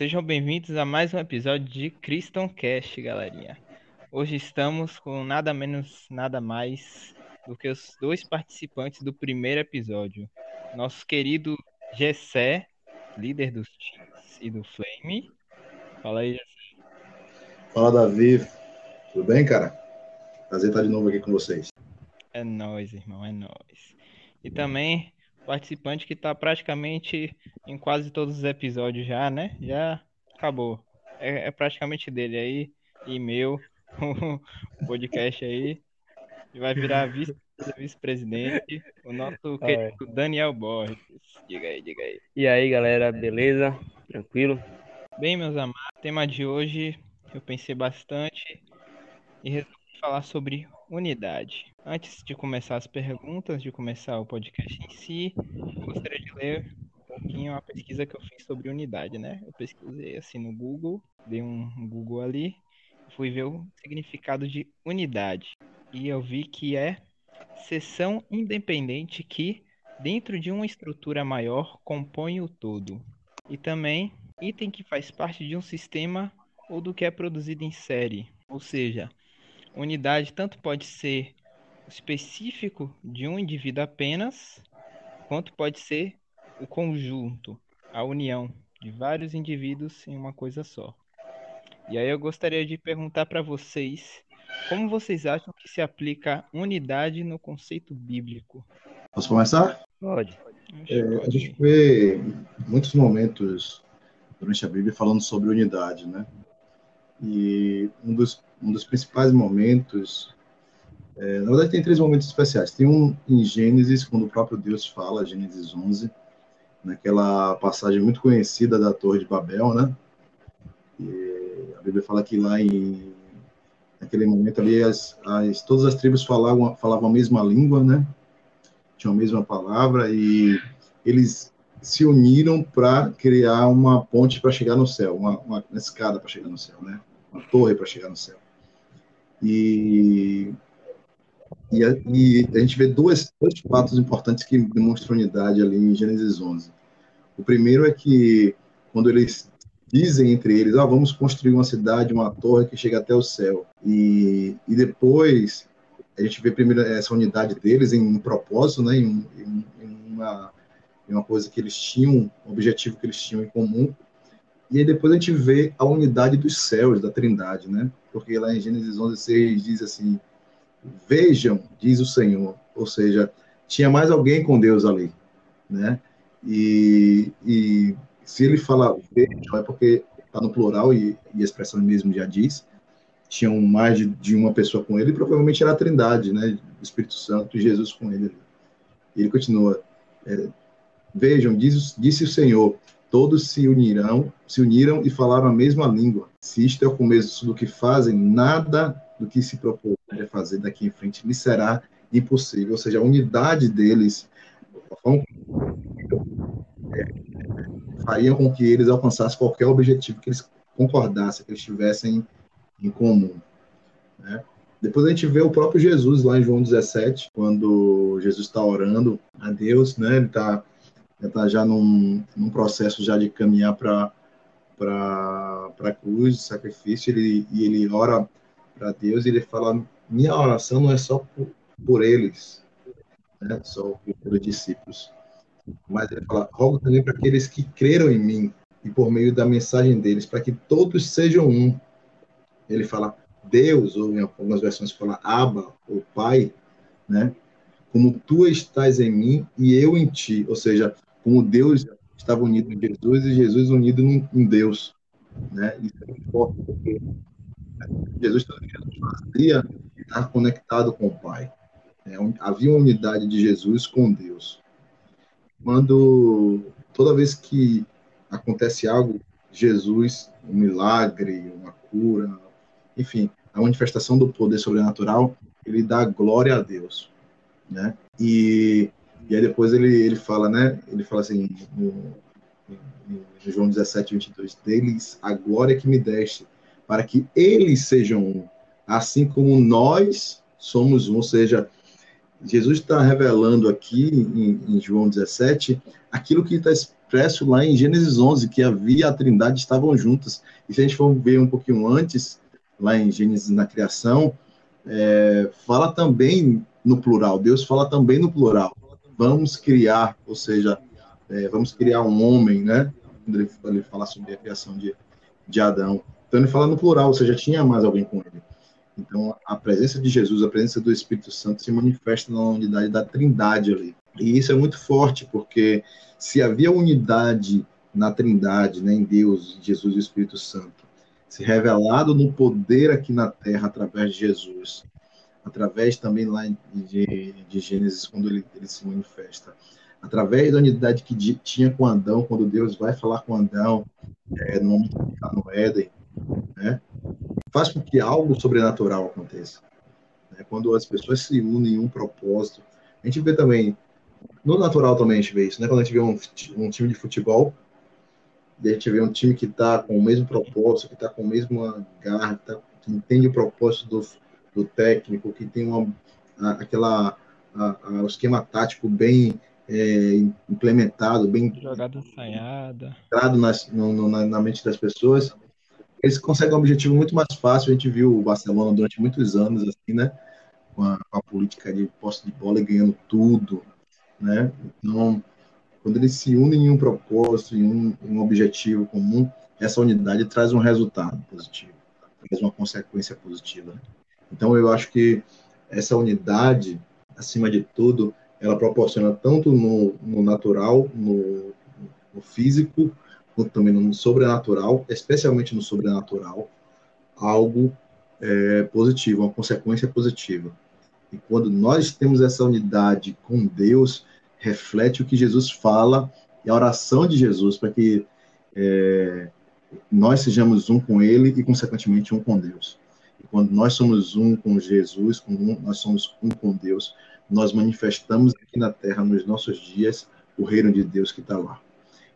Sejam bem-vindos a mais um episódio de Christian Cast, galerinha. Hoje estamos com nada menos, nada mais do que os dois participantes do primeiro episódio. Nosso querido Gessé, líder dos Teams e do Flame. Fala aí, Gessé. Fala, Davi. Tudo bem, cara? Prazer estar de novo aqui com vocês. É nóis, irmão, é nóis. E também participante que está praticamente em quase todos os episódios já, né? Já acabou. É, é praticamente dele aí e meu, o podcast aí. Vai virar vice-presidente, o nosso querido Daniel Borges. Diga aí, diga aí. E aí, galera, beleza? Tranquilo? Bem, meus amados, o tema de hoje eu pensei bastante e resolvi falar sobre unidade. Antes de começar as perguntas, de começar o podcast em si, gostaria de ler um pouquinho a pesquisa que eu fiz sobre unidade, né? Eu pesquisei assim no Google, dei um Google ali, fui ver o significado de unidade. E eu vi que é seção independente que, dentro de uma estrutura maior, compõe o todo. E também item que faz parte de um sistema ou do que é produzido em série. Ou seja, unidade tanto pode ser específico de um indivíduo apenas, quanto pode ser o conjunto, a união de vários indivíduos em uma coisa só. E aí eu gostaria de perguntar para vocês como vocês acham que se aplica unidade no conceito bíblico? Posso começar? Pode. É, a gente vê muitos momentos durante a Bíblia falando sobre unidade, né? E um dos, um dos principais momentos, é, na verdade tem três momentos especiais. Tem um em Gênesis, quando o próprio Deus fala, Gênesis 11, naquela passagem muito conhecida da Torre de Babel, né? E a Bíblia fala que lá em naquele momento ali as, as, todas as tribos falavam falavam a mesma língua, né? Tinham a mesma palavra e eles se uniram para criar uma ponte para chegar no céu, uma, uma escada para chegar no céu, né? Uma torre para chegar no céu. E, e, a, e a gente vê dois, dois fatos importantes que demonstram unidade ali em Gênesis 11. O primeiro é que quando eles dizem entre eles, ah, vamos construir uma cidade, uma torre que chega até o céu. E, e depois a gente vê primeiro essa unidade deles em um propósito, né, em, em, em, uma, em uma coisa que eles tinham, um objetivo que eles tinham em comum. E aí depois a gente vê a unidade dos céus, da trindade, né? Porque lá em Gênesis 11, 6 diz assim, vejam, diz o Senhor, ou seja, tinha mais alguém com Deus ali, né? E, e se ele fala vejam, é porque está no plural e, e, a expressão mesmo já diz, tinham mais de, de, uma pessoa com ele, e provavelmente era a trindade, né? O Espírito Santo e Jesus com ele. Ele continua, é, vejam, diz, disse o Senhor, todos se unirão, se uniram e falaram a mesma língua. Se isto é o começo do que fazem, nada do que se propõe a fazer daqui em frente lhe será impossível. Ou seja, a unidade deles faria com que eles alcançassem qualquer objetivo que eles concordassem, que eles tivessem em comum. Né? Depois a gente vê o próprio Jesus lá em João 17, quando Jesus está orando a Deus, né? Ele está está já num, num processo já de caminhar para a cruz, sacrifício, ele, e ele ora para Deus e ele fala: minha oração não é só por, por eles, né, só pelos discípulos, mas ele fala: rogo também para aqueles que creram em mim e por meio da mensagem deles, para que todos sejam um. Ele fala Deus, ou em algumas versões fala Abba, ou Pai, né? Como tu estás em mim e eu em ti, ou seja, como Deus estava unido em Jesus e Jesus unido em Deus. Né? Isso é muito forte, porque Jesus, fazia, estava conectado com o Pai. É, havia uma unidade de Jesus com Deus. Quando, toda vez que acontece algo, Jesus, um milagre, uma cura, enfim, a manifestação do poder sobrenatural, ele dá glória a Deus, né? E e aí depois ele, ele fala, né? Ele fala assim, no, no João 17, 22, deles a glória que me deste, para que eles sejam um, assim como nós somos um. Ou seja, Jesus está revelando aqui em, em, João 17 aquilo que está expresso lá em Gênesis 11, que havia a trindade estavam juntas. E se a gente for ver um pouquinho antes, lá em Gênesis na criação, é, fala também no plural. Deus fala também no plural. Vamos criar, ou seja, é, vamos criar um homem, né? Quando ele, ele fala sobre a criação de, de Adão. Então ele fala no plural, ou seja, tinha mais alguém com ele. Então a presença de Jesus, a presença do Espírito Santo se manifesta na unidade da Trindade ali. E isso é muito forte, porque se havia unidade na Trindade, né, em Deus, Jesus e Espírito Santo, se revelado no poder aqui na Terra através de Jesus, através também lá de, de Gênesis, quando ele, ele se manifesta, através da unidade que tinha com Adão, quando Deus vai falar com Adão, é, no momento que está no Éden, né, faz com que algo sobrenatural aconteça. Né, quando as pessoas se unem em um propósito. A gente vê também no natural também a gente vê isso, né? Quando a gente vê um, um time de futebol, a gente vê um time que está com o mesmo propósito, que está com a mesma garra, que, tá, que, entende o propósito do, do técnico, que tem uma, aquela a, a, esquema tático bem é, implementado, bem jogada ensaiada, nas, no, no, na, na, mente das pessoas, eles conseguem um objetivo muito mais fácil. A gente viu o Barcelona durante muitos anos assim, né? Com a, com a política de posse de bola e ganhando tudo, né? Então, quando eles se unem em um propósito, em um, um objetivo comum, essa unidade traz um resultado positivo, traz uma consequência positiva. Então, eu acho que essa unidade, acima de tudo, ela proporciona tanto no, no natural, no, no físico, quanto também no sobrenatural, especialmente no sobrenatural, algo é, positivo, uma consequência positiva. E quando nós temos essa unidade com Deus, reflete o que Jesus fala e a oração de Jesus para que é, nós sejamos um com Ele e, consequentemente, um com Deus. E quando nós somos um com Jesus, um, nós somos um com Deus, nós manifestamos aqui na Terra, nos nossos dias, o reino de Deus que está lá.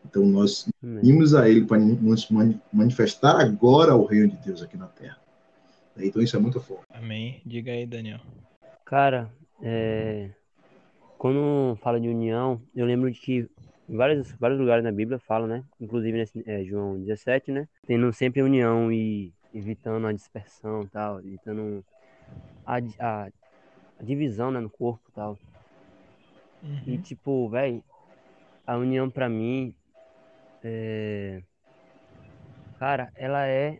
Então, nós vimos a Ele para nos manifestar agora o reino de Deus aqui na Terra. Então, isso é muito forte. Amém. Diga aí, Daniel. Cara, é, quando fala de união, eu lembro de que em vários, vários lugares na Bíblia fala, né? Inclusive nesse é, João 17, né? Tendo sempre união e evitando a dispersão e tal, evitando a, a, a, divisão né, no corpo e tal. Uhum. E tipo, velho, a união pra mim, é... cara, ela é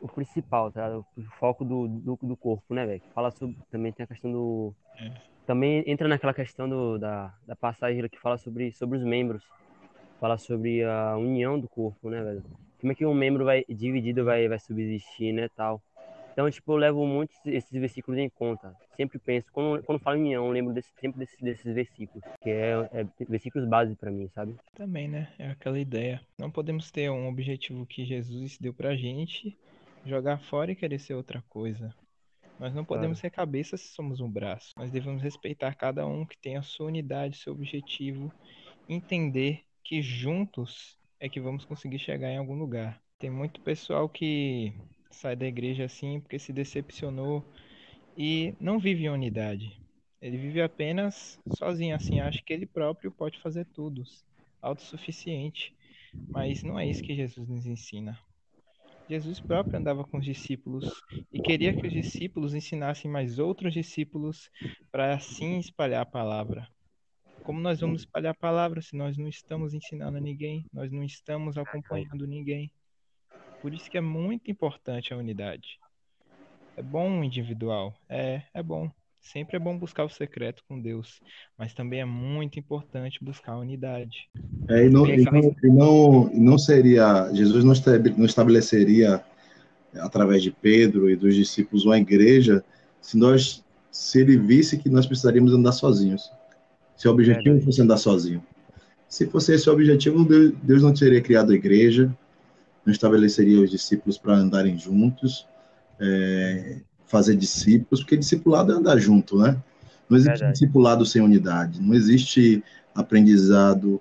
o principal, tá? O foco do, do, do corpo, né, velho? Fala sobre. Também tem a questão do. É também entra naquela questão do, da, da passagem que fala sobre, sobre os membros. Fala sobre a união do corpo, né, velho? Como é que um membro vai dividido vai, vai subsistir, né, tal. Então, tipo, eu levo muito esses versículos em conta. Sempre penso, quando, quando falo união, eu lembro desse, sempre desses, desses versículos, que é, é versículos básicos para mim, sabe? Também, né? É aquela ideia. Não podemos ter um objetivo que Jesus deu pra gente, jogar fora e querer ser outra coisa. Nós não podemos claro. ser cabeça se somos um braço. Nós devemos respeitar cada um que tem a sua unidade, seu objetivo, entender que juntos é que vamos conseguir chegar em algum lugar. Tem muito pessoal que sai da igreja assim porque se decepcionou e não vive em unidade. Ele vive apenas sozinho, assim, acha que ele próprio pode fazer tudo, autossuficiente. Mas não é isso que Jesus nos ensina. Jesus próprio andava com os discípulos e queria que os discípulos ensinassem mais outros discípulos para assim espalhar a palavra. Como nós vamos espalhar a palavra se nós não estamos ensinando a ninguém, nós não estamos acompanhando ninguém? Por isso que é muito importante a unidade. É bom o individual, é, é bom. Sempre é bom buscar o secreto com Deus, mas também é muito importante buscar a unidade. É, e, não, e, não, e, não, não seria, Jesus não estabeleceria através de Pedro e dos discípulos uma igreja se nós se ele visse que nós precisaríamos andar sozinhos. Se o objetivo fosse andar sozinho. Se fosse esse o objetivo, Deus não teria criado a igreja, não estabeleceria os discípulos para andarem juntos. É, fazer discípulos, porque discipulado é andar junto, né? Não existe Verdade. discipulado sem unidade, não existe aprendizado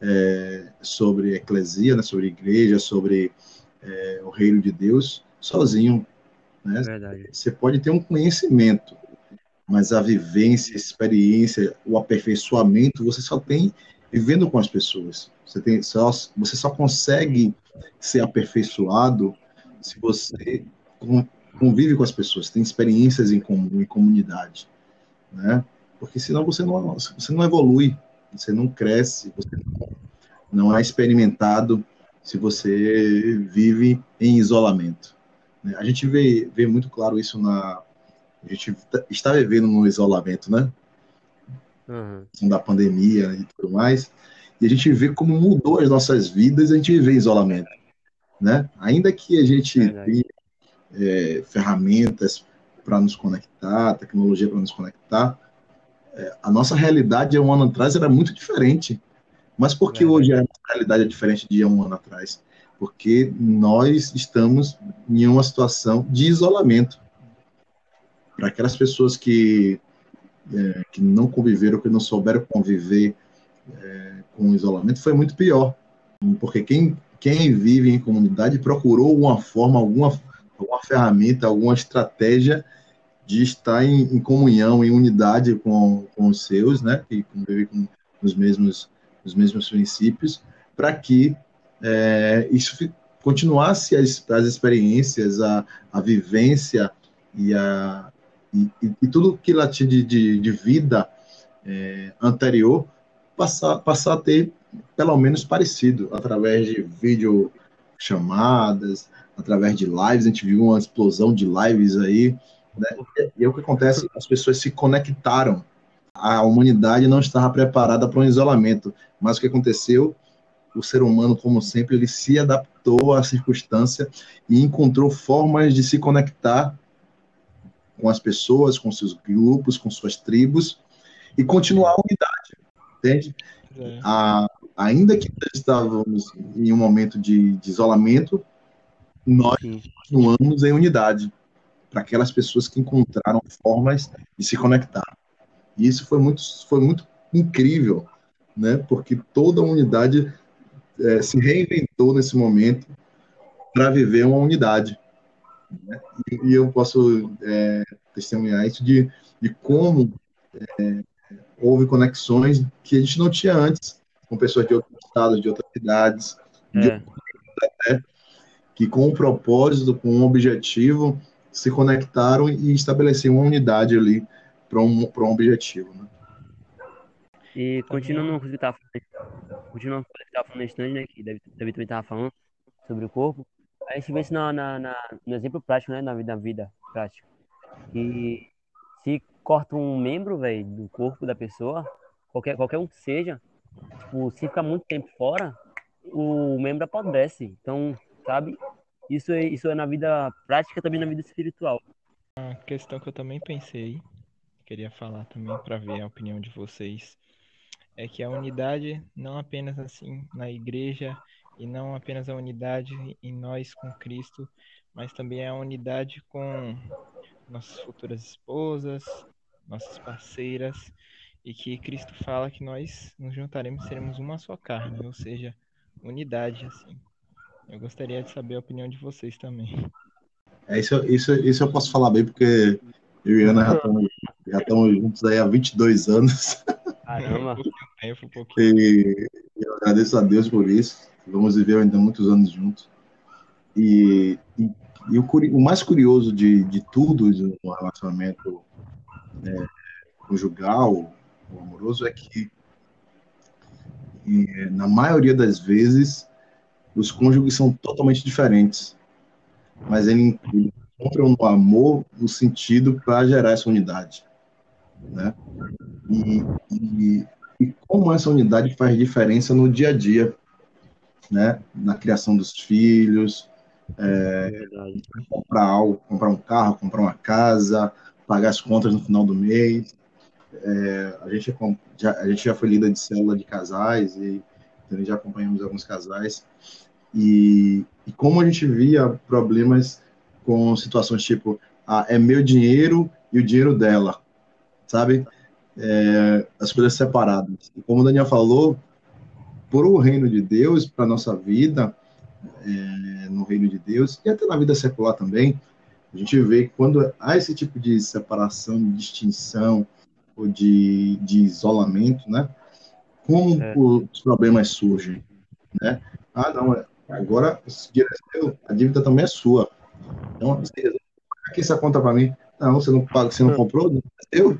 é, sobre eclesia, né, sobre igreja, sobre é, o reino de Deus sozinho. Né? Verdade. Você pode ter um conhecimento, mas a vivência, a experiência, o aperfeiçoamento você só tem vivendo com as pessoas. Você, tem, só, você só consegue ser aperfeiçoado se você convive com as pessoas, tem experiências em comum, em comunidade, né? Porque senão você não, você não evolui, você não cresce, você não, é experimentado se você vive em isolamento. Né? A gente vê, vê muito claro isso na. A gente está vivendo no isolamento, né? Uhum. Da pandemia e tudo mais. E a gente vê como mudou as nossas vidas a gente vive em isolamento. Né? Ainda que a gente tenha é, ferramentas para nos conectar, tecnologia para nos conectar, é, a nossa realidade um ano atrás era muito diferente. Mas por que é. hoje a realidade é diferente de um ano atrás? Porque nós estamos em uma situação de isolamento. Para aquelas pessoas que, é, que não conviveram, que não souberam conviver é, com o isolamento, foi muito pior. Porque quem, quem vive em comunidade procurou uma forma, alguma, alguma ferramenta, alguma estratégia de estar em, em comunhão, em unidade com, com os seus, né? Que convivem com os mesmos os mesmos princípios, para que é, isso continuasse as, as experiências, a, a vivência e, a, e, e tudo que lá tinha de, de, de vida é, anterior passar, passar a ter pelo menos parecido, através de vídeo chamadas, através de lives, a gente viu uma explosão de lives aí, né? E é o que acontece, as pessoas se conectaram a humanidade não estava preparada para um isolamento. Mas o que aconteceu? O ser humano, como sempre, ele se adaptou à circunstância e encontrou formas de se conectar com as pessoas, com seus grupos, com suas tribos e continuar a unidade, entende? É. A, ainda que estávamos em um momento de, de isolamento, nós continuamos em unidade para aquelas pessoas que encontraram formas de se conectar. E isso foi muito, foi muito incrível, né? Porque toda a unidade é, se reinventou nesse momento para viver uma unidade. Né? E, e, eu posso é, testemunhar isso de, de como é, houve conexões que a gente não tinha antes, com pessoas de outros estados, de outras cidades, de é. outras, que com um propósito, com um objetivo, se conectaram e estabeleceram uma unidade ali para um, um objetivo. Né? E continuando com o que estava falando, continuando com o que estava falando estranho, né, que David, David também estava falando sobre o corpo, a gente vê isso na, na, na, no exemplo prático, né, na vida, na vida prática. E se corta um membro, velho, do corpo da pessoa, qualquer, qualquer um que seja, tipo, se ficar muito tempo fora, o membro apodrece. Então, sabe, isso é, isso é na vida prática, também na vida espiritual. Uma questão que eu também pensei queria falar também para ver a opinião de vocês é que a unidade não apenas assim na igreja e não apenas a unidade em nós com Cristo, mas também a unidade com nossas futuras esposas, nossas parceiras, e que Cristo fala que nós nos juntaremos, seremos uma só carne, ou seja, unidade assim. Eu gostaria de saber a opinião de vocês também. É isso, isso, isso eu posso falar bem porque eu e Ana já estamos já estamos juntos aí há 22 anos. Caramba! e eu agradeço a Deus por isso. Vamos viver ainda muitos anos juntos. E, e, e o, o, mais curioso de, de tudo no relacionamento é, conjugal, amoroso, é que e, na maioria das vezes os cônjuges são totalmente diferentes, mas ele, ele encontram no amor o sentido para gerar essa unidade né? E, e, e, como essa unidade faz diferença no dia a dia, né? Na criação dos filhos, é, comprar algo, comprar um carro, comprar uma casa, pagar as contas no final do mês. É, a, gente já, a gente já foi líder de célula de casais e também já acompanhamos alguns casais. E, e como a gente via problemas com situações tipo, ah, é meu dinheiro e o dinheiro dela sabe? É, as coisas separadas. E como o Daniel falou, por o reino de Deus, para nossa vida, é, no reino de Deus, e até na vida secular também, a gente vê que quando há esse tipo de separação, de distinção, ou de, de isolamento, né? como É. os problemas surgem, né? Ah, não, é- agora é a dívida também é sua. Então, você aqui essa conta para mim. Não, você não paga, você não comprou, não é seu.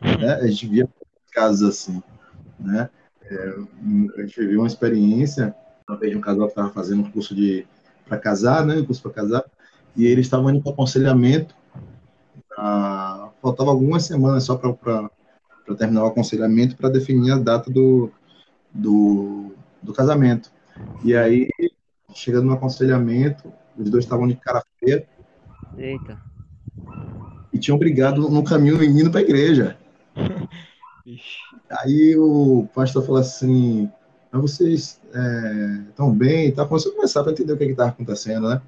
Né? A gente via casos assim, né? É, a gente viveu uma experiência, uma vez de um casal que estava fazendo um curso de para casar, né? Um curso para casar, e eles estavam indo para aconselhamento. ah, faltava algumas semanas só para terminar o aconselhamento para definir a data do, do, do casamento. E aí, chegando no aconselhamento, os dois estavam de cara feia Eita. e tinham brigado no caminho indo para a igreja. Aí o pastor falou assim: Mas vocês estão bem e tal. Começou a começar para entender o que estava acontecendo, né?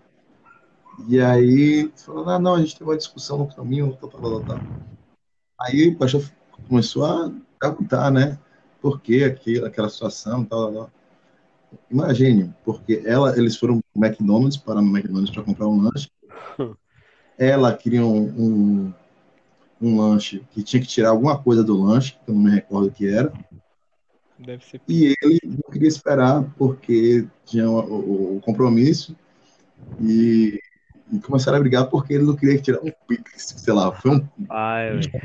E aí falou: Ah, não, a gente teve uma discussão no caminho, tal, tal, tal, tal. Aí o pastor começou a perguntar, né? Por que aquilo, aquela situação, tal, tal. Imagine, porque ela, eles foram pro McDonald's, parar no McDonald's para comprar um lanche. Ela queria um, um, um lanche que tinha que tirar alguma coisa do lanche, que eu não me recordo o que era. Deve ser. E ele não queria esperar porque tinha o, o- o compromisso e, e começaram a brigar porque ele não queria tirar um pix, sei lá, foi um Ai, tipo,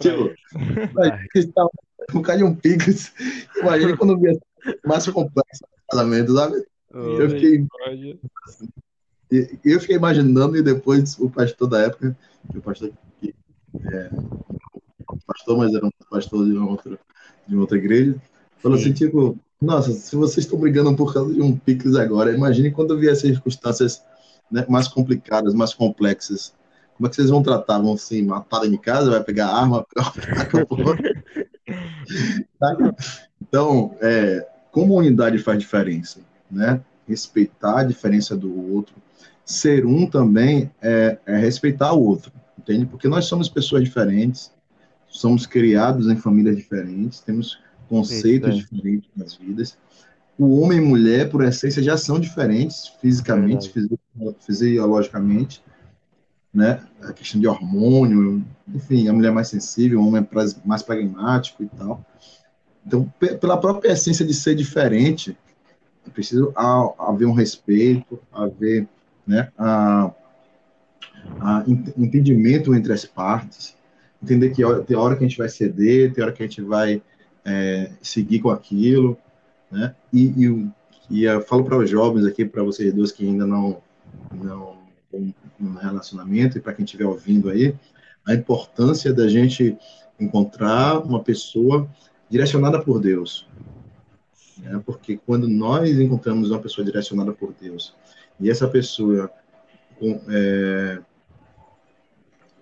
isso. Imagina que tava um cara de um pix. Imagina quando via mais complexo o casamento, sabe? Eu fiquei, eu fiquei imaginando e depois o pastor da época, que o pastor que é, pastor, mas era um pastor de uma outra, de uma outra igreja, falou Sim. assim, tipo, nossa, se vocês estão brigando por causa de um pix agora, imagine quando vier circunstâncias né, mais complicadas, mais complexas. Como é que vocês vão tratar? Vão se matar em casa? Vai pegar arma? Saca? Então, é, como a unidade faz diferença, né? Respeitar a diferença do outro. Ser um também é, é respeitar o outro, entende? Porque nós somos pessoas diferentes, somos criados em famílias diferentes, temos conceitos Isso, é. diferentes nas vidas. O homem e mulher, por essência, já são diferentes fisicamente, fisi- fisiologicamente, né? A questão de hormônio, enfim, a mulher é mais sensível, o homem é mais pragmático e tal. Então, pe- pela própria essência de ser diferente, é preciso ha- haver um respeito, haver né, a, entendimento entre as partes, entender que tem hora que a gente vai ceder, tem hora que a gente vai é, seguir com aquilo, né? E, e, e eu falo para os jovens aqui, para vocês dois que ainda não não estão no relacionamento e para quem estiver ouvindo aí, a importância da gente encontrar uma pessoa direcionada por Deus, né? Porque quando nós encontramos uma pessoa direcionada por Deus e essa pessoa com- é,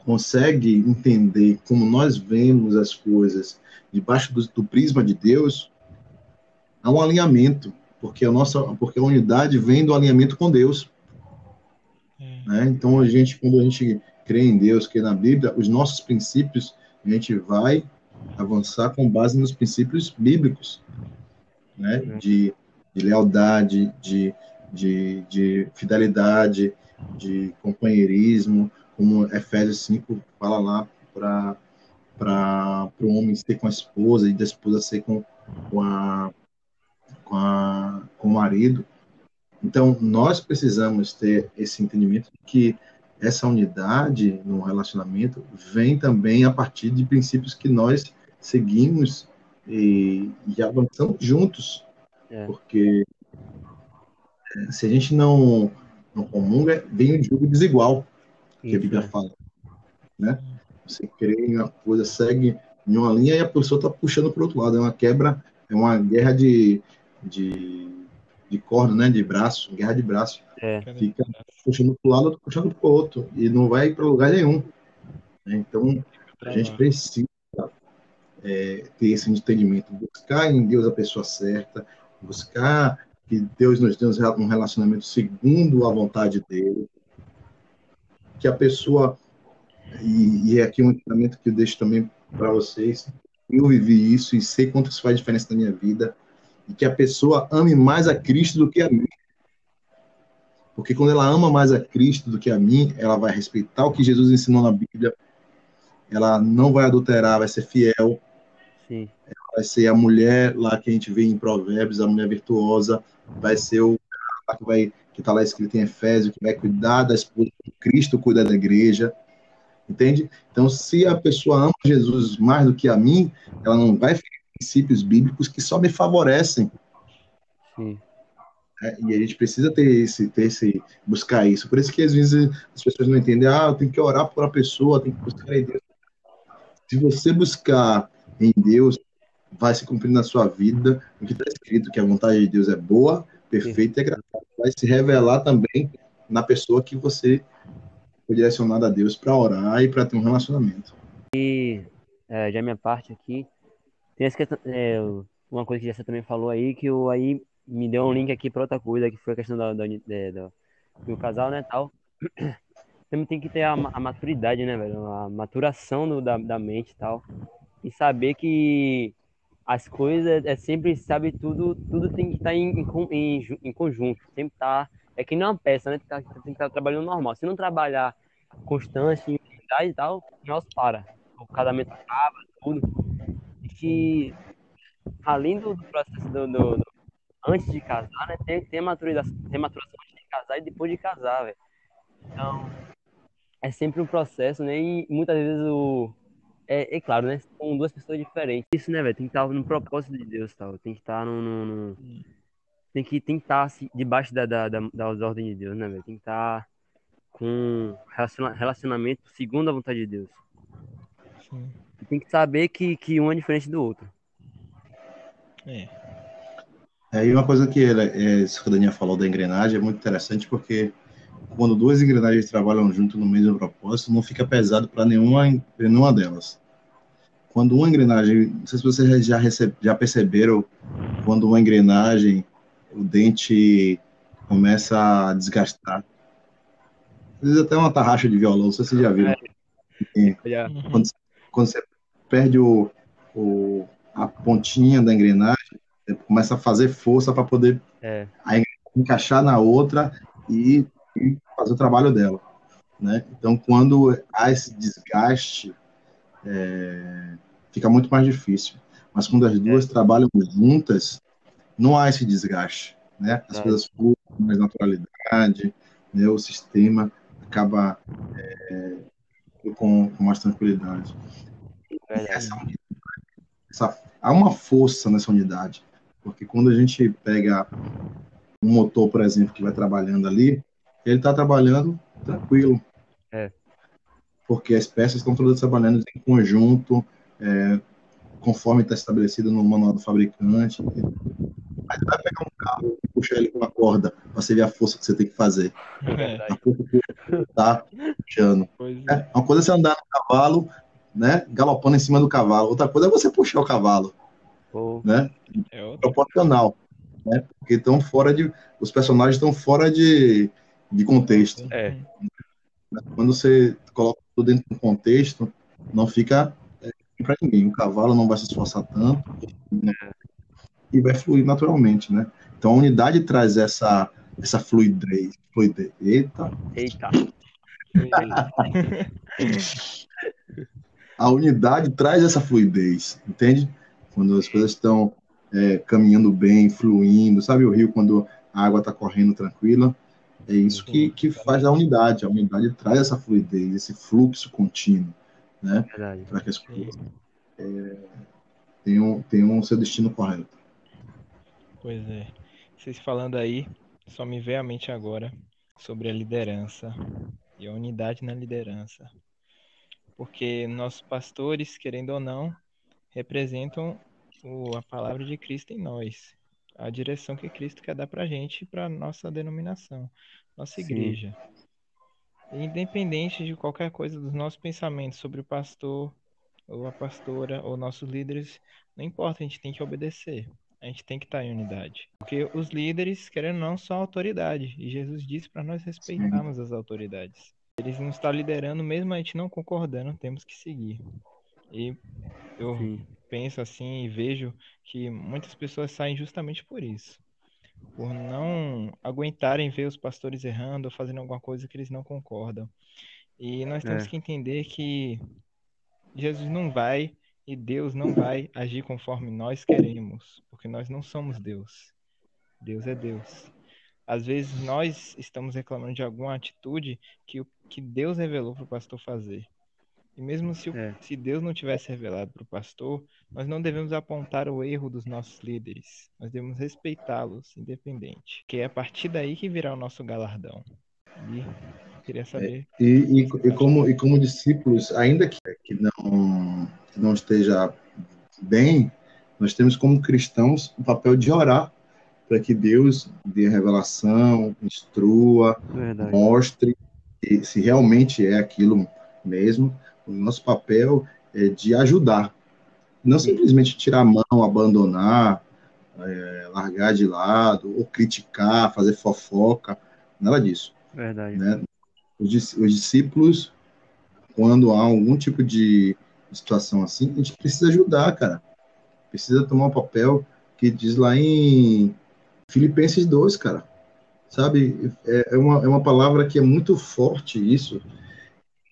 consegue entender como nós vemos as coisas debaixo do, do prisma de Deus, há um alinhamento, porque a nossa, porque a unidade vem do alinhamento com Deus. É. né? Então a gente, quando a gente crê em Deus, crê na Bíblia, os nossos princípios a gente vai avançar com base nos princípios bíblicos, né? De, de lealdade, de, de, de fidelidade, de companheirismo, como Efésios 5 fala lá para para o homem ser com a esposa e da esposa ser com, com, a, com, a, com o marido. Então, nós precisamos ter esse entendimento de que essa unidade no relacionamento vem também a partir de princípios que nós seguimos e, e avançamos juntos. É. Porque eh, se a gente não, não comunga, vem o jogo desigual que a Bíblia é. fala, né? Você crê em uma coisa, segue em uma linha e a pessoa está puxando para o outro lado. É uma quebra, é uma guerra de, de, de corda, né? De braço, guerra de braço. É. Fica puxando para o lado, puxando para o outro e não vai para lugar nenhum. Então a gente travar. precisa é, ter esse entendimento, buscar em Deus a pessoa certa, buscar que Deus nos dê um relacionamento segundo a vontade dele, que a pessoa e, e é aqui um ensinamento que eu deixo também para vocês. Eu vivi isso e sei quanto isso faz diferença na minha vida. E que a pessoa ame mais a Cristo do que a mim. Porque quando ela ama mais a Cristo do que a mim, ela vai respeitar o que Jesus ensinou na Bíblia. Ela não vai adulterar, vai ser fiel, Sim. vai ser a mulher lá que a gente vê em Provérbios, a mulher virtuosa, vai ser o cara que vai que está lá escrito em Efésio, que vai cuidar da esposa, Cristo cuida da igreja, entende? Então, se a pessoa ama Jesus mais do que a mim, ela não vai ficar princípios bíblicos que só me favorecem. Sim. É, e a gente precisa ter esse, ter esse, buscar isso. Por isso que às vezes as pessoas não entendem, ah, eu tenho que orar por uma pessoa, tem que buscar em Deus. Se você buscar em Deus, vai se cumprir na sua vida o que está escrito, que a vontade de Deus é boa, perfeita e agradável. Vai se revelar também na pessoa que você foi direcionado a Deus para orar e para ter um relacionamento. E é, já minha parte aqui, tem essa questão, é, uma coisa que você também falou aí, que o aí me deu um link aqui para outra coisa, que foi a questão da, da, da, do casal, né, tal. Também tem que ter a, a maturidade, né, velho? A maturação do, da, da mente e tal. E saber que as coisas é sempre, sabe, tudo, tudo tem que estar tá em, em, em conjunto. Sempre tá. É que nem uma peça, né? Tem que estar tá trabalhando normal. Se não trabalhar constante, em e tal, nosso para. O casamento acaba, tudo. E que, além do, processo do, do, do, antes de casar, né? Tem, tem, maturação, tem maturação antes de casar e depois de casar, velho. Então, é sempre um processo, né? E muitas vezes o. É, é claro, né? São duas pessoas diferentes. Isso, né, velho? Tem que estar no propósito de Deus, tal. Tem que estar no. no, no... Tem que, tem que estar assim, debaixo da, da, da, das ordens de Deus, né, velho? Tem que estar com relacionamento segundo a vontade de Deus. Sim. Tem que saber que, que um é diferente do outro. É. É, e uma coisa que ele, é, isso que a Daniel falou da engrenagem é muito interessante porque quando duas engrenagens trabalham junto no mesmo propósito, não fica pesado para nenhuma, nenhuma delas. Quando uma engrenagem, não sei se vocês já, recebe, já perceberam, quando uma engrenagem, o dente começa a desgastar. Às vezes até uma tarraxa de violão, não sei se vocês já viram. É. É. Quando, quando, você perde o, o, a pontinha da engrenagem, começa a fazer força para poder é. encaixar na outra e e fazer o trabalho dela. Né? Então, quando há esse desgaste, é, fica muito mais difícil. Mas quando as duas é. trabalham juntas, não há esse desgaste. Né? As é. coisas fluem com mais naturalidade, né? o sistema acaba é, com, com, mais tranquilidade. Essa, essa, há uma força nessa unidade, porque quando a gente pega um motor, por exemplo, que vai trabalhando ali, ele está trabalhando tranquilo. É. Porque as peças estão todas trabalhando em conjunto, é, conforme está estabelecido no manual do fabricante. Você vai pegar um carro e puxar ele com uma corda para você ver a força que você tem que fazer. É. A força que está puxando. É. é. Uma coisa é você andar no cavalo, né, galopando em cima do cavalo. Outra coisa é você puxar o cavalo. Oh. Né? É proporcional. Né? Porque estão fora de. Os personagens estão fora de de contexto. É. Quando você coloca tudo dentro do contexto, não fica é, para ninguém. O cavalo não vai se esforçar tanto né? e vai fluir naturalmente, né? Então a unidade traz essa essa fluidez, fluidez. Eita. Eita. a unidade traz essa fluidez, entende? Quando as coisas estão é, caminhando bem, fluindo, sabe o rio quando a água está correndo tranquila? É isso que, que faz a unidade. A unidade traz essa fluidez, esse fluxo contínuo, né? Para que as coisas é, tenham, tenham seu destino correto. Pois é. Vocês falando aí, só me vê à mente agora sobre a liderança e a unidade na liderança. Porque nossos pastores, querendo ou não, representam o, a palavra de Cristo em nós a direção que Cristo quer dar para a gente, para nossa denominação, nossa igreja. Independente de qualquer coisa dos nossos pensamentos sobre o pastor ou a pastora ou nossos líderes, não importa, a gente tem que obedecer. A gente tem que estar em unidade. Porque os líderes, querendo ou não, são autoridade. E Jesus disse para nós respeitarmos Sim. as autoridades. Eles não estão liderando, mesmo a gente não concordando, temos que seguir. E eu Sim penso assim e vejo que muitas pessoas saem justamente por isso. Por não aguentarem ver os pastores errando ou fazendo alguma coisa que eles não concordam. E nós temos é. que entender que Jesus não vai E Deus não vai agir conforme nós queremos, porque nós não somos Deus. Deus é Deus. Às vezes nós estamos reclamando de alguma atitude que, que Deus revelou para o pastor fazer. E mesmo se, o, é. se Deus não tivesse revelado para o pastor, nós não devemos apontar o erro dos nossos líderes. Nós devemos respeitá-los, independente. Que é a partir daí que virá o nosso galardão. E queria saber. É, e, e, e, como, e como discípulos, ainda que, que, não, que não esteja bem, nós temos como cristãos o papel de orar para que Deus dê revelação, instrua, Verdade. mostre se realmente é aquilo mesmo o nosso papel é de ajudar, não simplesmente tirar a mão, abandonar, é, largar de lado, ou criticar, fazer fofoca, nada disso. Verdade. Né? Os, os discípulos, quando há algum tipo de situação assim, a gente precisa ajudar, cara. Precisa tomar um papel que diz lá em Filipenses 2, cara. Sabe? É, é, uma, é uma palavra que é muito forte isso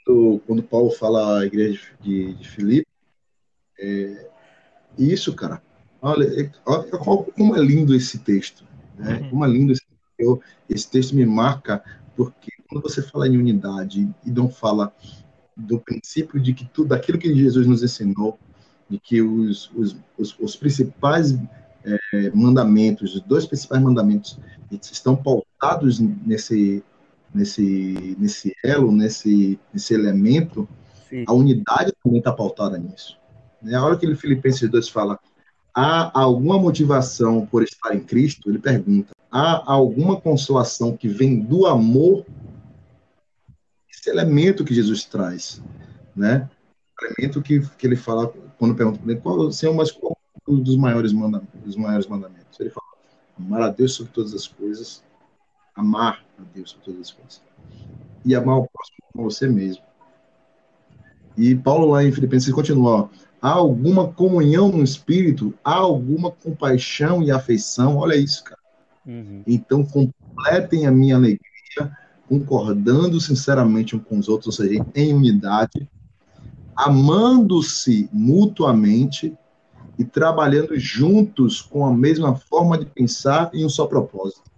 quando, quando Paulo fala a igreja de, de Filipe, é, isso, cara, olha, é, olha, como é lindo esse texto, né? Uhum. Como é lindo esse, eu, esse texto me marca porque quando você fala em unidade e não fala do princípio de que tudo aquilo que Jesus nos ensinou, de que os, os, os, os principais é, mandamentos, os dois principais mandamentos, estão pautados nesse nesse, nesse elo, nesse, nesse elemento, Sim. a unidade também está pautada nisso. Né? A hora que ele, Filipenses 2 fala, há alguma motivação por estar em Cristo? Ele pergunta, há alguma consolação que vem do amor? Esse elemento que Jesus traz, né? Elemento que, que ele fala, quando pergunta para ele, qual, Senhor, mas qual dos maiores, mandamentos, dos maiores mandamentos? Ele fala, amar a Deus sobre todas as coisas, amar a Deus sobre todas as coisas. E amar o próximo como você mesmo. E Paulo lá em Filipenses continua, ó, há alguma comunhão no espírito, há alguma compaixão e afeição, olha isso, cara. Uhum. Então completem a minha alegria, concordando sinceramente uns com os outros, ou seja, em unidade, amando-se mutuamente e trabalhando juntos com a mesma forma de pensar e um só propósito.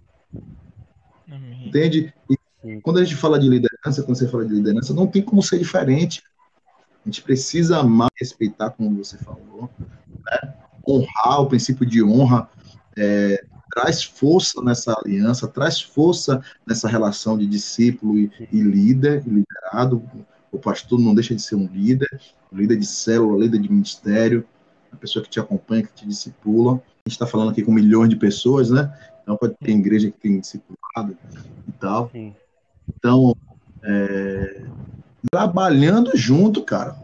Entende? E quando a gente fala de liderança, quando você fala de liderança, não tem como ser diferente. A gente precisa amar, respeitar, como você falou, né? honrar o princípio de honra, é, traz força nessa aliança, traz força nessa relação de discípulo e, e, líder, e liderado. O pastor não deixa de ser um líder, líder de célula, líder de ministério, a pessoa que te acompanha, que te discipula. A gente está falando aqui com milhões de pessoas, né? Então pode ter igreja que tem discipulado e tal. Sim. Então, é, trabalhando junto, cara.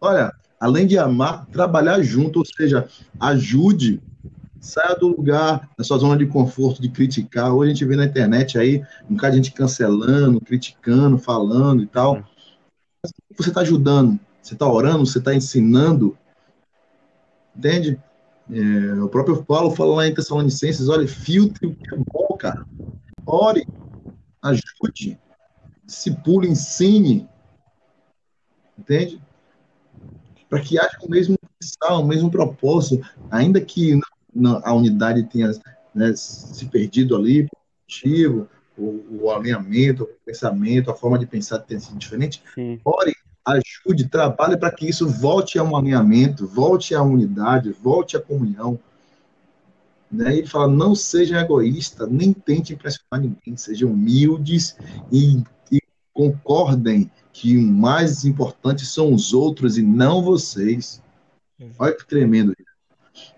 Olha, além de amar, trabalhar junto, ou seja, ajude, saia do lugar, da sua zona de conforto, de criticar. Hoje a gente vê na internet aí um cara de gente cancelando, criticando, falando e tal. Você está ajudando, você está orando, você está ensinando, entende? É, o próprio Paulo fala lá em Tessalonicenses, olha, filtre o que é bom, cara. Ore, ajude, discipule, ensine. Entende? Para que haja o mesmo o mesmo propósito, ainda que a unidade tenha né, se perdido ali, o, o, alinhamento, o pensamento, a forma de pensar tenha sido diferente, Sim. ore ajude, trabalhe para que isso volte a um alinhamento, volte à unidade, volte à comunhão. Né? Ele fala: não sejam egoístas, nem tente impressionar ninguém, sejam humildes e, e concordem que o mais importante são os outros e não vocês. Olha que tremendo.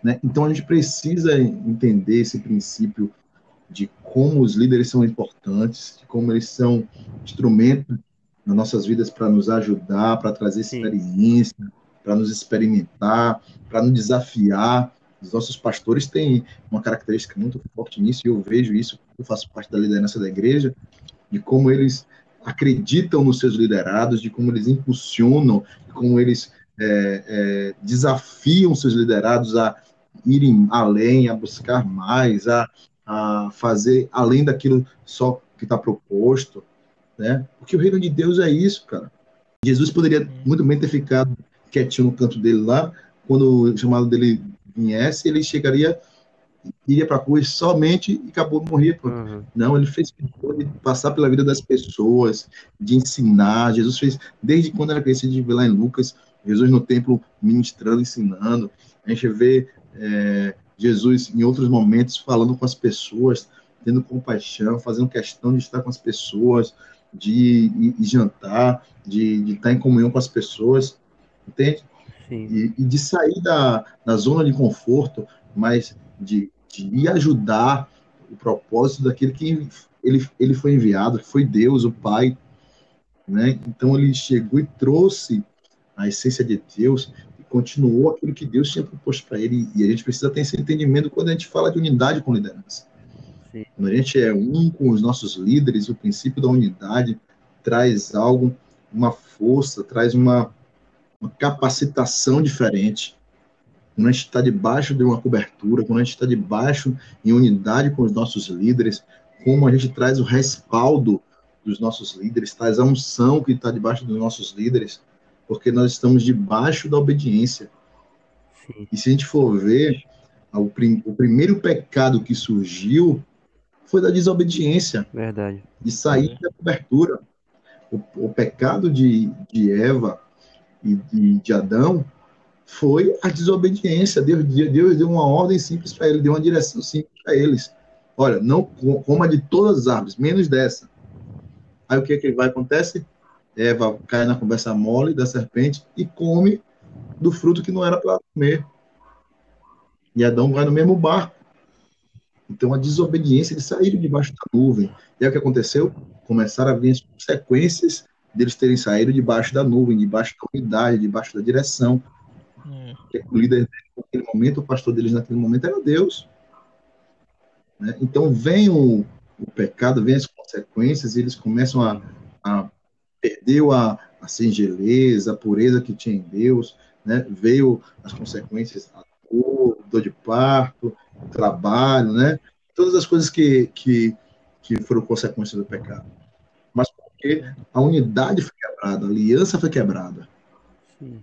Né? Então a gente precisa entender esse princípio de como os líderes são importantes, de como eles são instrumentos nas nossas vidas para nos ajudar, para trazer experiência, para nos experimentar, para nos desafiar. Os nossos pastores têm uma característica muito forte nisso, e eu vejo isso, eu faço parte da liderança da igreja, de como eles acreditam nos seus liderados, de como eles impulsionam, de como eles é, é, desafiam seus liderados a irem além, a buscar mais, a, a fazer além daquilo só que está proposto né? Porque o reino de Deus é isso, cara. Jesus poderia muito bem ter ficado quietinho no canto dele lá, quando o chamado dele viesse, ele chegaria iria para a cruz somente e acabou de morrer. Uhum. Não, ele fez de passar pela vida das pessoas, de ensinar. Jesus fez, desde quando era criança, gente vê lá em Lucas, Jesus no templo ministrando, ensinando. A gente vê é, Jesus em outros momentos falando com as pessoas, tendo compaixão, fazendo questão de estar com as pessoas, de, de jantar, de, de, estar em comunhão com as pessoas, entende? E, e, de sair da, da zona de conforto, mas de de ajudar o propósito daquele que ele, ele foi enviado, que foi Deus, o Pai. Né? Então ele chegou e trouxe a essência de Deus e continuou aquilo que Deus tinha proposto para ele. E a gente precisa ter esse entendimento quando a gente fala de unidade com liderança. Quando a gente é um com os nossos líderes, o princípio da unidade traz algo, uma força, traz uma, uma capacitação diferente quando a gente está debaixo de uma cobertura, quando a gente está debaixo em unidade com os nossos líderes, como a gente traz o respaldo dos nossos líderes, traz a unção que está debaixo dos nossos líderes, porque nós estamos debaixo da obediência. Sim. E se a gente for ver, o, prim, o primeiro pecado que surgiu foi da desobediência. Verdade. De sair da cobertura. O, o pecado de, de Eva e de, de Adão foi a desobediência. Deus, Deus deu uma ordem simples para ele, deu uma direção simples para eles. Olha, não coma de todas as árvores, menos dessa. Aí o que, é que vai acontece? Eva cai na conversa mole da serpente e come do fruto que não era para comer. E Adão vai no mesmo barco. Então a desobediência, de sair debaixo da nuvem. E é o que aconteceu? Começaram a vir as consequências deles terem saído debaixo da nuvem, debaixo da unidade, debaixo da direção, Hum. O líder naquele momento, o pastor deles naquele momento era Deus. Né? Então vem o, o, pecado, vem as consequências, e eles começam a, a perder a, a singeleza, a pureza que tinha em Deus, né? veio as consequências, a dor, dor de parto, trabalho, né? todas as coisas que, que, que foram consequências do pecado. Mas porque a unidade foi quebrada, a aliança foi quebrada. Sim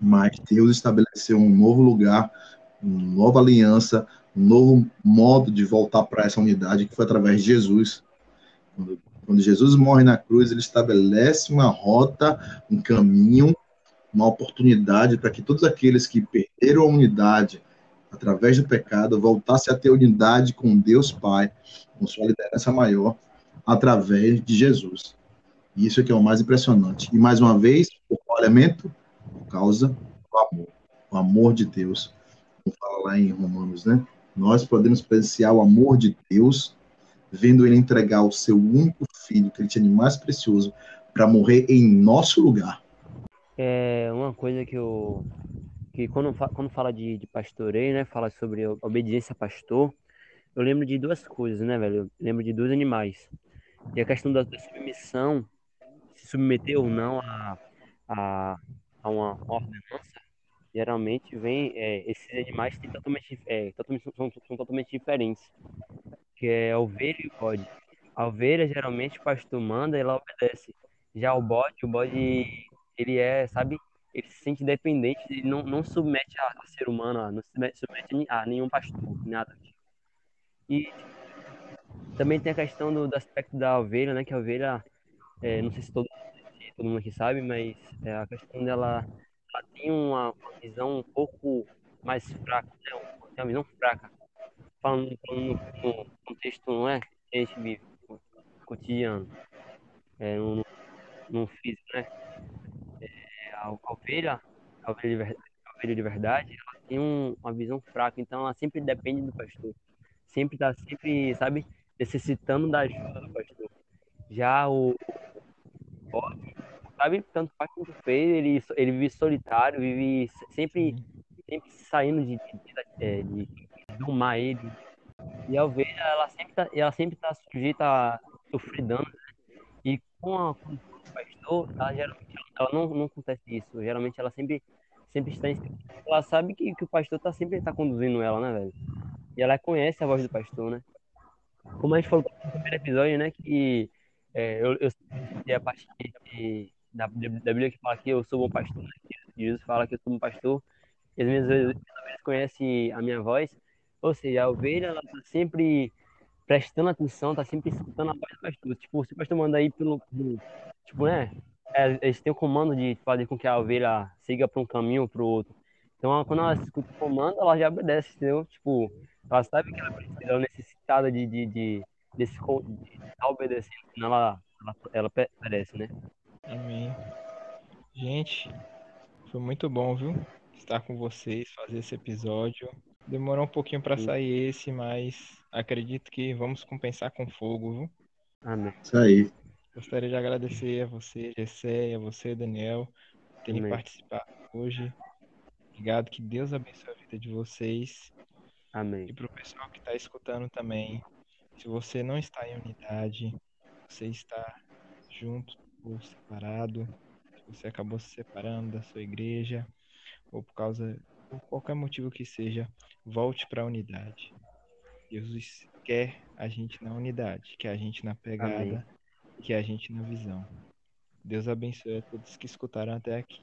mas Deus estabeleceu um novo lugar, uma nova aliança, um novo modo de voltar para essa unidade que foi através de Jesus. Quando, quando Jesus morre na cruz, ele estabelece uma rota, um caminho, uma oportunidade para que todos aqueles que perderam a unidade através do pecado voltassem a ter unidade com Deus Pai, com sua liderança maior, através de Jesus. Isso é que é o mais impressionante. E mais uma vez, o elemento causa do amor, o amor de Deus. Como fala lá em Romanos, né? Nós podemos presenciar o amor de Deus vendo ele entregar o seu único filho, que ele tinha de mais precioso, para morrer em nosso lugar. É uma coisa que eu que quando, quando fala de, de pastoreio, né, fala sobre obediência a pastor, eu lembro de duas coisas, né, velho? Eu lembro de dois animais. E a questão da, da submissão, se submeter ou não a, a, a uma ordenança, geralmente vem é, esses animais têm totalmente, é, totalmente são, são, totalmente diferentes, que é a ovelha e o bode. A ovelha geralmente o pastor manda, ela obedece. Já o bode, o bode ele é, sabe, ele se sente dependente, ele não, não submete a, a ser humano, não submete, submete a nenhum pastor, nada. E também tem a questão do, do aspecto da ovelha, né? Que a ovelha, é, não sei se todo todo mundo aqui sabe, mas é, a questão dela ela tem uma, visão um pouco mais fraca, né? Tem uma visão fraca. Falando, falando no contexto, não é? Que a gente vive cotidiano, é, no, no físico, né? É, a, ovelha, a ovelha de verdade, a ovelha de verdade ela tem um, uma visão fraca, então ela sempre depende do pastor. Sempre tá, sempre, sabe, necessitando da ajuda do pastor. Já o, o sabe? Tanto faz quanto fez, ele, ele vive solitário, vive sempre, sempre saindo de, de, de, de, de mar ele. E a ovelha, ela sempre tá, ela sempre tá sujeita a sofrer danos, né? E com, a, com pastor, ela, geralmente, ela não, não acontece isso. Geralmente ela sempre, sempre está em... Ela sabe que, que o pastor tá sempre tá conduzindo ela, né, velho? E ela conhece a voz do pastor, né? Como a gente falou no primeiro episódio, né? Que é, eu, eu a parte de, da, da Bíblia que fala que eu sou bom pastor, né? Jesus fala que eu sou um pastor, e as minhas ovelhas conhecem a minha voz, ou seja, a ovelha, ela tá sempre prestando atenção, tá sempre escutando a voz do pastor. Tipo, se o pastor manda aí pelo, pelo tipo, né, é, eles têm o comando de fazer com que a ovelha siga para um caminho ou para o outro. Então, quando ela escuta o comando, ela já obedece, entendeu? Tipo, ela sabe que ela precisa, ela é necessitada de, de, de, desse, de estar obedecendo, senão ela, ela, ela perece, né? Amém. Gente, foi muito bom, viu? Estar com vocês, fazer esse episódio. Demorou um pouquinho para sair esse, mas acredito que vamos compensar com fogo, viu? Amém. Isso aí. Gostaria de agradecer a você, Gessé, a você, Daniel, por terem Amém. participado hoje. Obrigado, que Deus abençoe a vida de vocês. E Amém. para o pessoal que está escutando também, se você não está em unidade, você está junto ou separado, se você acabou se separando da sua igreja, ou por causa, por qualquer motivo que seja, volte para a unidade. Jesus quer a gente na unidade, quer a gente na pegada, Amém. quer a gente na visão. Deus abençoe a todos que escutaram até aqui.